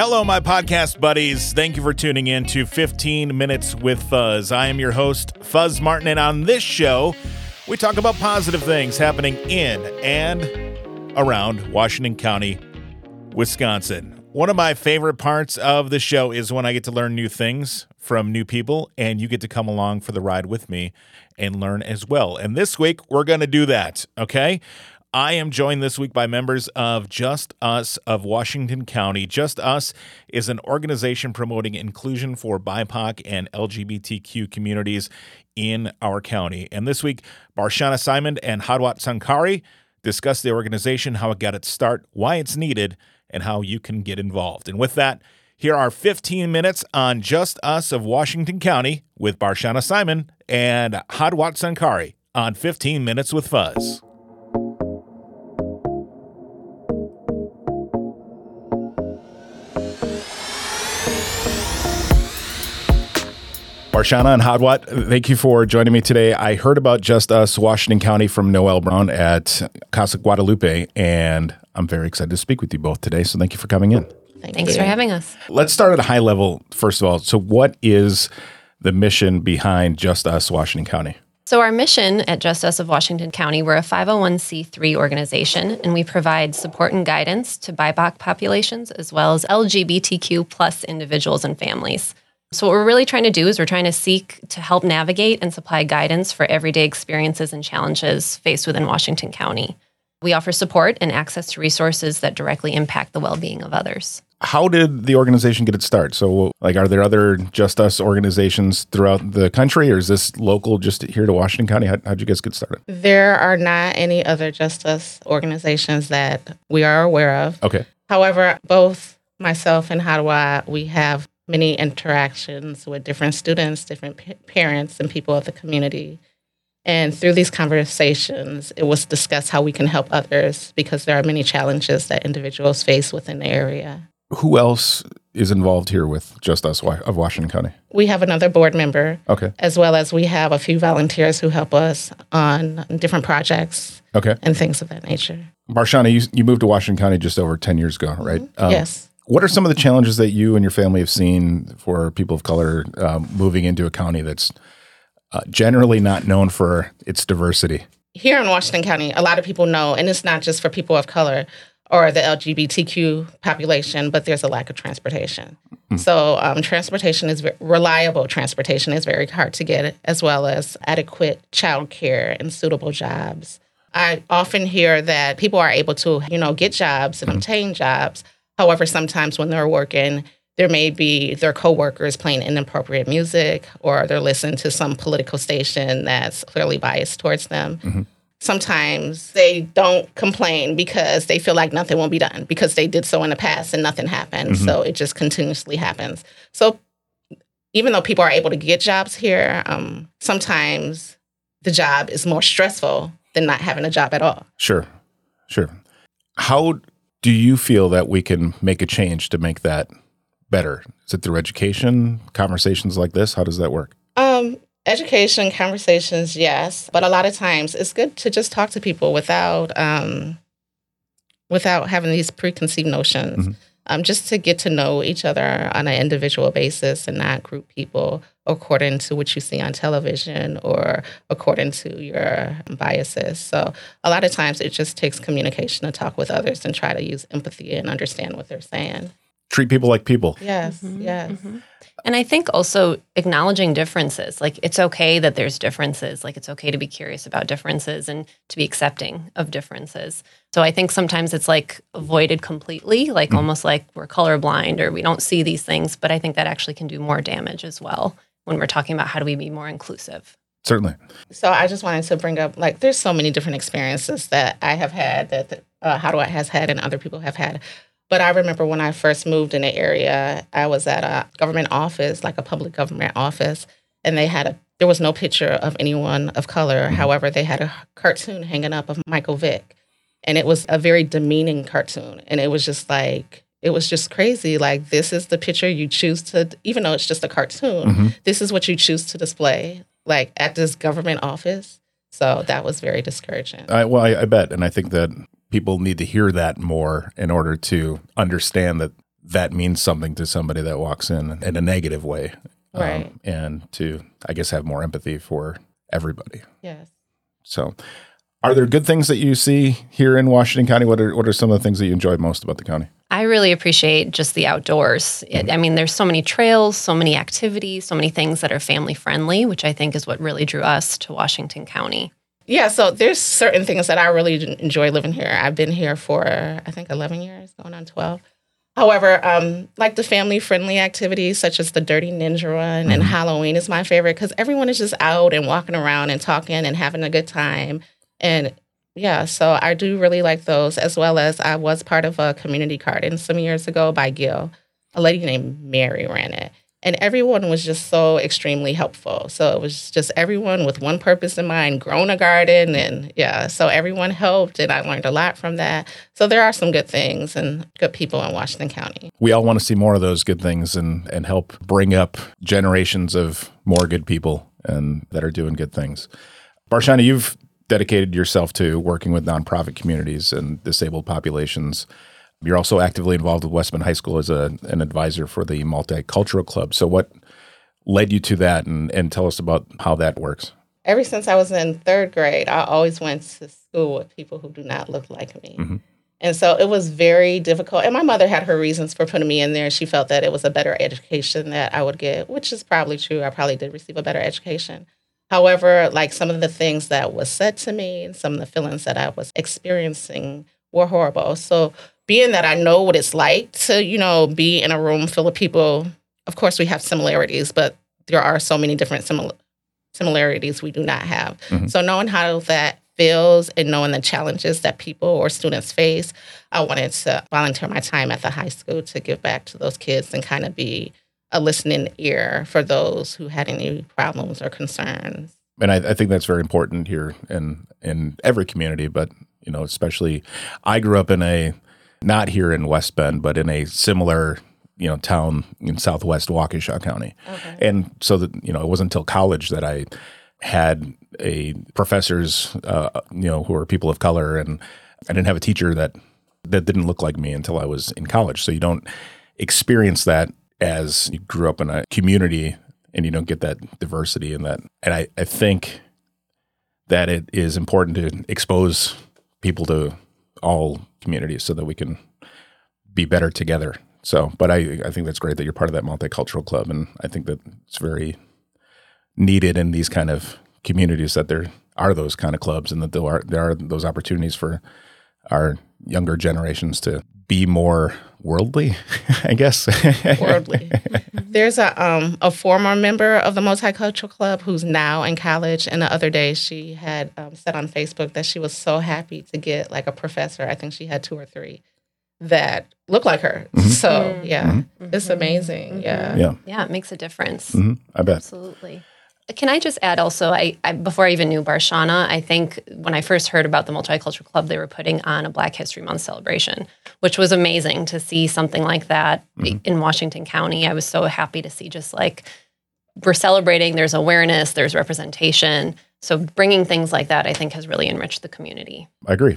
Hello, my podcast buddies. Thank you for tuning in to 15 Minutes with Fuzz. I am your host, Fuzz Martin, and on this show, we talk about positive things happening in and around Washington County, Wisconsin. One of my favorite parts of the show is when I get to learn new things from new people, and you get to come along for the ride with me and learn as well. And this week, we're going to do that, okay? I am joined this week by members of Just Us of Washington County. Just Us is an organization promoting inclusion for BIPOC and LGBTQ communities in our county. And this week, Barshana Simon and Hadwat Sankari discuss the organization, how it got its start, why it's needed, and how you can get involved. And with that, here are 15 minutes on Just Us of Washington County with Barshana Simon and Hadwat Sankari on 15 Minutes with Fuzz. Barshana and Hadwat, thank you for joining me today. I heard about Just Us Washington County from Noel Brown at Casa Guadalupe, and I'm very excited to speak with you both today. So thank you for coming in. Thank Thanks you. for having us. Let's start at a high level, first of all. So, what is the mission behind Just Us Washington County? So, our mission at Just Us of Washington County, we're a 501c3 organization, and we provide support and guidance to BIPOC populations as well as LGBTQ plus individuals and families. So, what we're really trying to do is we're trying to seek to help navigate and supply guidance for everyday experiences and challenges faced within Washington County. We offer support and access to resources that directly impact the well being of others. How did the organization get its start? So, like, are there other Just Us organizations throughout the country, or is this local just here to Washington County? How, how'd you guys get started? There are not any other Just Us organizations that we are aware of. Okay. However, both myself and Hadwa, we have many interactions with different students, different p- parents, and people of the community. And through these conversations, it was discussed how we can help others because there are many challenges that individuals face within the area. Who else is involved here with Just Us of Washington County? We have another board member. Okay. As well as we have a few volunteers who help us on different projects. Okay. And things of that nature. Barshana, you, you moved to Washington County just over 10 years ago, right? Mm-hmm. Um, yes. What are some of the challenges that you and your family have seen for people of color um, moving into a county that's uh, generally not known for its diversity? Here in Washington County, a lot of people know, and it's not just for people of color or the LGBTQ population, but there's a lack of transportation. Mm. So, um, transportation is reliable. Transportation is very hard to get, as well as adequate childcare and suitable jobs. I often hear that people are able to, you know, get jobs and mm. obtain jobs However, sometimes when they're working, there may be their coworkers playing inappropriate music or they're listening to some political station that's clearly biased towards them. Mm-hmm. Sometimes they don't complain because they feel like nothing will be done because they did so in the past and nothing happened. Mm-hmm. So it just continuously happens. So even though people are able to get jobs here, um, sometimes the job is more stressful than not having a job at all. Sure, sure. How do you feel that we can make a change to make that better? Is it through education, conversations like this? How does that work? Um, education, conversations, yes, but a lot of times it's good to just talk to people without um, without having these preconceived notions. Mm-hmm um, just to get to know each other on an individual basis and not group people according to what you see on television or according to your biases. So a lot of times it just takes communication to talk with others and try to use empathy and understand what they're saying. Treat people like people. Yes, mm-hmm, yes. Mm-hmm. And I think also acknowledging differences. Like it's okay that there's differences. Like it's okay to be curious about differences and to be accepting of differences. So I think sometimes it's like avoided completely, like mm-hmm. almost like we're colorblind or we don't see these things. But I think that actually can do more damage as well when we're talking about how do we be more inclusive. Certainly. So I just wanted to bring up like there's so many different experiences that I have had that uh, Hadwa has had and other people have had but I remember when I first moved in the area, I was at a government office, like a public government office, and they had a there was no picture of anyone of color. Mm-hmm. However, they had a cartoon hanging up of Michael Vick. And it was a very demeaning cartoon. And it was just like it was just crazy. Like this is the picture you choose to even though it's just a cartoon, mm-hmm. this is what you choose to display like at this government office. So that was very discouraging. I, well, I, I bet, and I think that people need to hear that more in order to understand that that means something to somebody that walks in in a negative way. um, Right. and to, I guess, have more empathy for everybody. Yes. So, are there good things that you see here in Washington County? What are what are some of the things that you enjoy most about the county? I really appreciate just the outdoors. It, I mean, there's so many trails, so many activities, so many things that are family friendly, which I think is what really drew us to Washington County. Yeah, so there's certain things that I really enjoy living here. I've been here for I think 11 years, going on 12. However, um, like the family friendly activities such as the Dirty Ninja Run and Halloween is my favorite because everyone is just out and walking around and talking and having a good time. And yeah, so I do really like those, as well as I was part of a community garden some years ago by Gil. A lady named Mary ran it. And everyone was just so extremely helpful. So it was just everyone with one purpose in mind, grown a garden. And yeah, so everyone helped. And I learned a lot from that. So there are some good things and good people in Washington County. We all want to see more of those good things and and help bring up generations of more good people and that are doing good things. Barshana, you've dedicated yourself to working with nonprofit communities and disabled populations. You're also actively involved with Westman High School as a, an advisor for the Multicultural Club. So, what led you to that, and, and tell us about how that works? Ever since I was in third grade, I always went to school with people who do not look like me. Mhm. And so it was very difficult. And my mother had her reasons for putting me in there. She felt that it was a better education that I would get, which is probably true. I probably did receive a better education. However, like some of the things that was said to me and some of the feelings that I was experiencing were horrible. So being that I know what it's like to, you know, be in a room full of people, of course we have similarities, but there are so many different simil- similarities we do not have. Mhm. So knowing how that feels and knowing the challenges that people or students face, I wanted to volunteer my time at the high school to give back to those kids and kind of be a listening ear for those who had any problems or concerns. and I, I think that's very important here in in every community, but you know, especially I grew up in a not here in West Bend, but in a similar you know town in Southwest Waukesha County, Okay. and so that you know it wasn't until college that I had a professors uh, you know who are people of color, and I didn't have a teacher that that didn't look like me until I was in college. So you don't experience that as you grew up in a community and you don't get that diversity and that and I, I think that it is important to expose people to all communities so that we can be better together. So, but I, I think that's great that you're part of that multicultural club, and I think that it's very needed in these kind of communities that there are those kind of clubs, and that there are there are those opportunities for our younger generations to be more worldly, I guess. worldly. There's a um a former member of the Multicultural Club who's now in college, and the other day she had um, said on Facebook that she was so happy to get like a professor. I think she had two or three that look like her. So yeah, it's amazing. Yeah. yeah, Yeah, it makes a difference. hmm I bet. Absolutely. Can I just add also, I, I before I even knew Barshana, I think when I first heard about the Multicultural Club, they were putting on a Black History Month celebration, which was amazing to see something like that mm-hmm. in Washington County. I was so happy to see just like we're celebrating, there's awareness, there's representation. So bringing things like that, I think, has really enriched the community. I agree.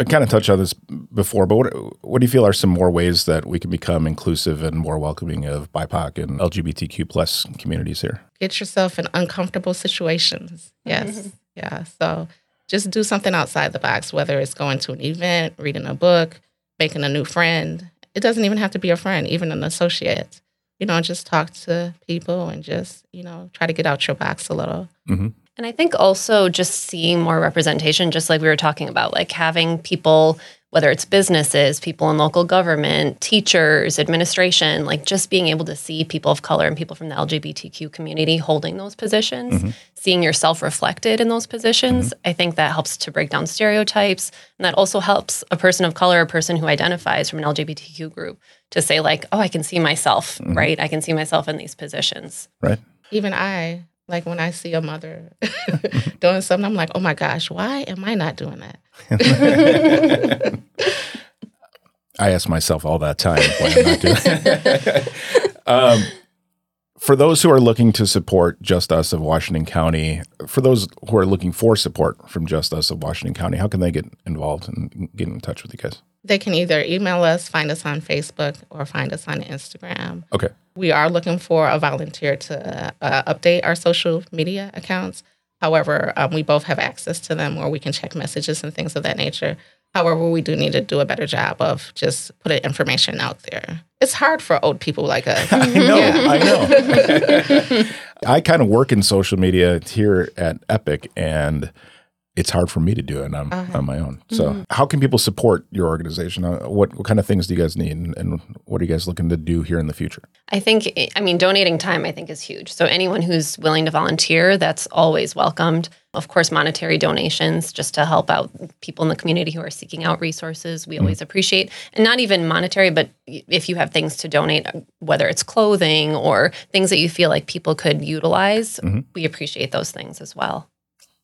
I kind of touched on this before, but what what do you feel are some more ways that we can become inclusive and more welcoming of BIPOC and LGBTQ plus communities here? Get yourself in uncomfortable situations. Yes. yeah. So just do something outside the box, whether it's going to an event, reading a book, making a new friend. It doesn't even have to be a friend, even an associate. You know, just talk to people and just, you know, try to get out your box a little. Mm-hmm. And I think also just seeing more representation, just like we were talking about, like having people, whether it's businesses, people in local government, teachers, administration, like just being able to see people of color and people from the LGBTQ community holding those positions, mm-hmm. seeing yourself reflected in those positions, mm-hmm. I think that helps to break down stereotypes. And that also helps a person of color, a person who identifies from an LGBTQ group, to say, like, oh, I can see myself, mm-hmm. right? I can see myself in these positions. Right? Even I, like when I see a mother doing something, I'm like, oh my gosh, why am I not doing that? I ask myself all that time why I'm not doing it. um, for those who are looking to support Just Us of Washington County, for those who are looking for support from Just Us of Washington County, how can they get involved and get in touch with you guys? They can either email us, find us on Facebook, or find us on Instagram. Okay. We are looking for a volunteer to uh, update our social media accounts. However, um, we both have access to them, or we can check messages and things of that nature. However, we do need to do a better job of just putting information out there. It's hard for old people like us. I know. I know. I kind of work in social media here at Epic, and it's hard for me to do it on, Uh-huh. on my own. So, how can people support your organization? Uh, What what kind of things do you guys need, and, and what are you guys looking to do here in the future? I think, I mean, donating time, I think, is huge. So anyone who's willing to volunteer, that's always welcomed. Of course, monetary donations just to help out people in the community who are seeking out resources, we always appreciate. And not even monetary, but if you have things to donate, whether it's clothing or things that you feel like people could utilize, we appreciate those things as well.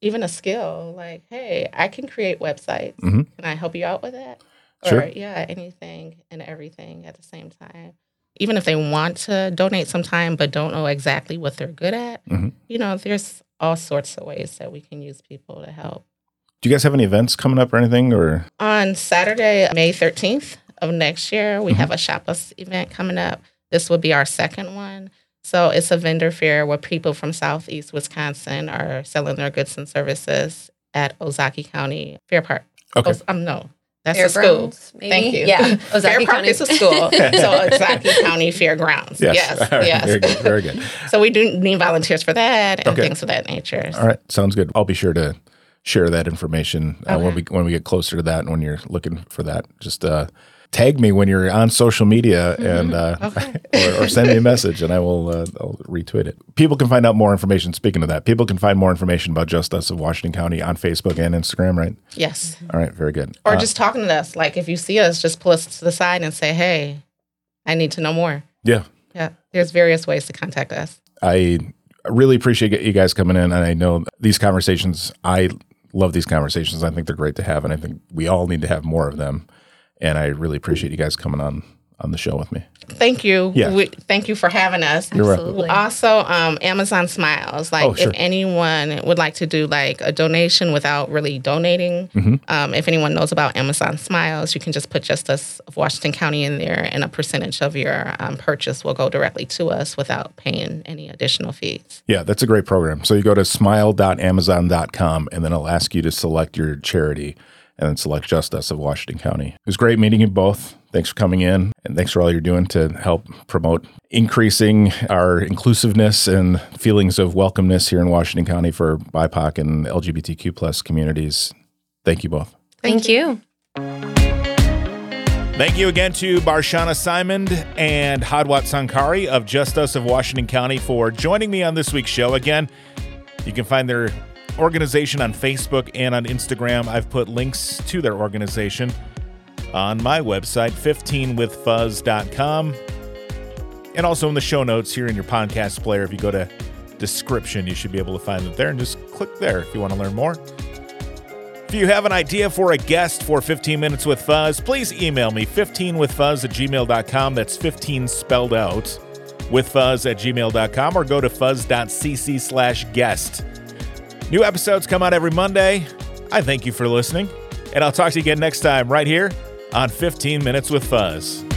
Even a skill like, hey, I can create websites. Mhm. Can I help you out with that? Sure. Or, yeah, anything and everything at the same time. Even if they want to donate some time but don't know exactly what they're good at, Mhm. you know, there's all sorts of ways that we can use people to help. Do you guys have any events coming up or anything? Or On Saturday, May 13th of next year, we Mhm. have a Shop Us event coming up. This will be our second one. So it's a vendor fair where people from Southeast Wisconsin are selling their goods and services at Ozaukee County Fair Park. okay, Oz- um, no, that's a school. Fairgrounds, maybe? Thank you. Yeah. Fair Ozaukee Park County. is a school. so Ozaukee County Fairgrounds. yes, Yes, All right. yes. very good, very good. So we do need volunteers for that and Okay. things of that nature. All right, sounds good. I'll be sure to share that information uh, when we when we get closer to that and when you're looking for that. Just uh, tag me when you're on social media and uh, or, or send me a message and I will uh, I'll retweet it. People can find out more information. Speaking of that, people can find more information about Just Us of Washington County on Facebook and Instagram, right? Yes. All right, very good. Or Uh, just talking to us. Like if you see us, just pull us to the side and say, hey, I need to know more. yeah, Yeah. There's various ways to contact us. I really appreciate you guys coming in, and I know these conversations. I love these conversations. I think they're great to have, and I think we all need to have more of them. And I really appreciate you guys coming on on the show with me. Thank you. Yeah. We, thank you for having us. You're welcome. Absolutely. Also, um, Amazon Smiles. Like, Oh, sure. if anyone would like to do like a donation without really donating, Mm-hmm. um, if anyone knows about Amazon Smiles, you can just put just us of Washington County in there, and a percentage of your um, purchase will go directly to us without paying any additional fees. Yeah, that's a great program. So you go to smile.amazon.com and then it'll ask you to select your charity and then select Just Us of Washington County. It was great meeting you both. Thanks for coming in and thanks for all you're doing to help promote increasing our inclusiveness and feelings of welcomeness here in Washington County for BIPOC and LGBTQ plus communities. Thank you both. Thank you. Thank you again to Barshana Simon and Hadwat Sankari of Just Us of Washington County for joining me on this week's show. Again, you can find their organization on Facebook and on Instagram. I've put links to their organization on my website, 15withfuzz.com, and also in the show notes here in your podcast player. If you go to description, you should be able to find it there and just click there if you want to learn more. If you have an idea for a guest for 15 Minutes with Fuzz, please email me 15withfuzz at gmail.com. That's 15 spelled out with fuzz at gmail.com or go to fuzz.cc slash guest. New episodes come out every Monday. I thank you for listening, and I'll talk to you again next time right here on 15 Minutes with Fuzz.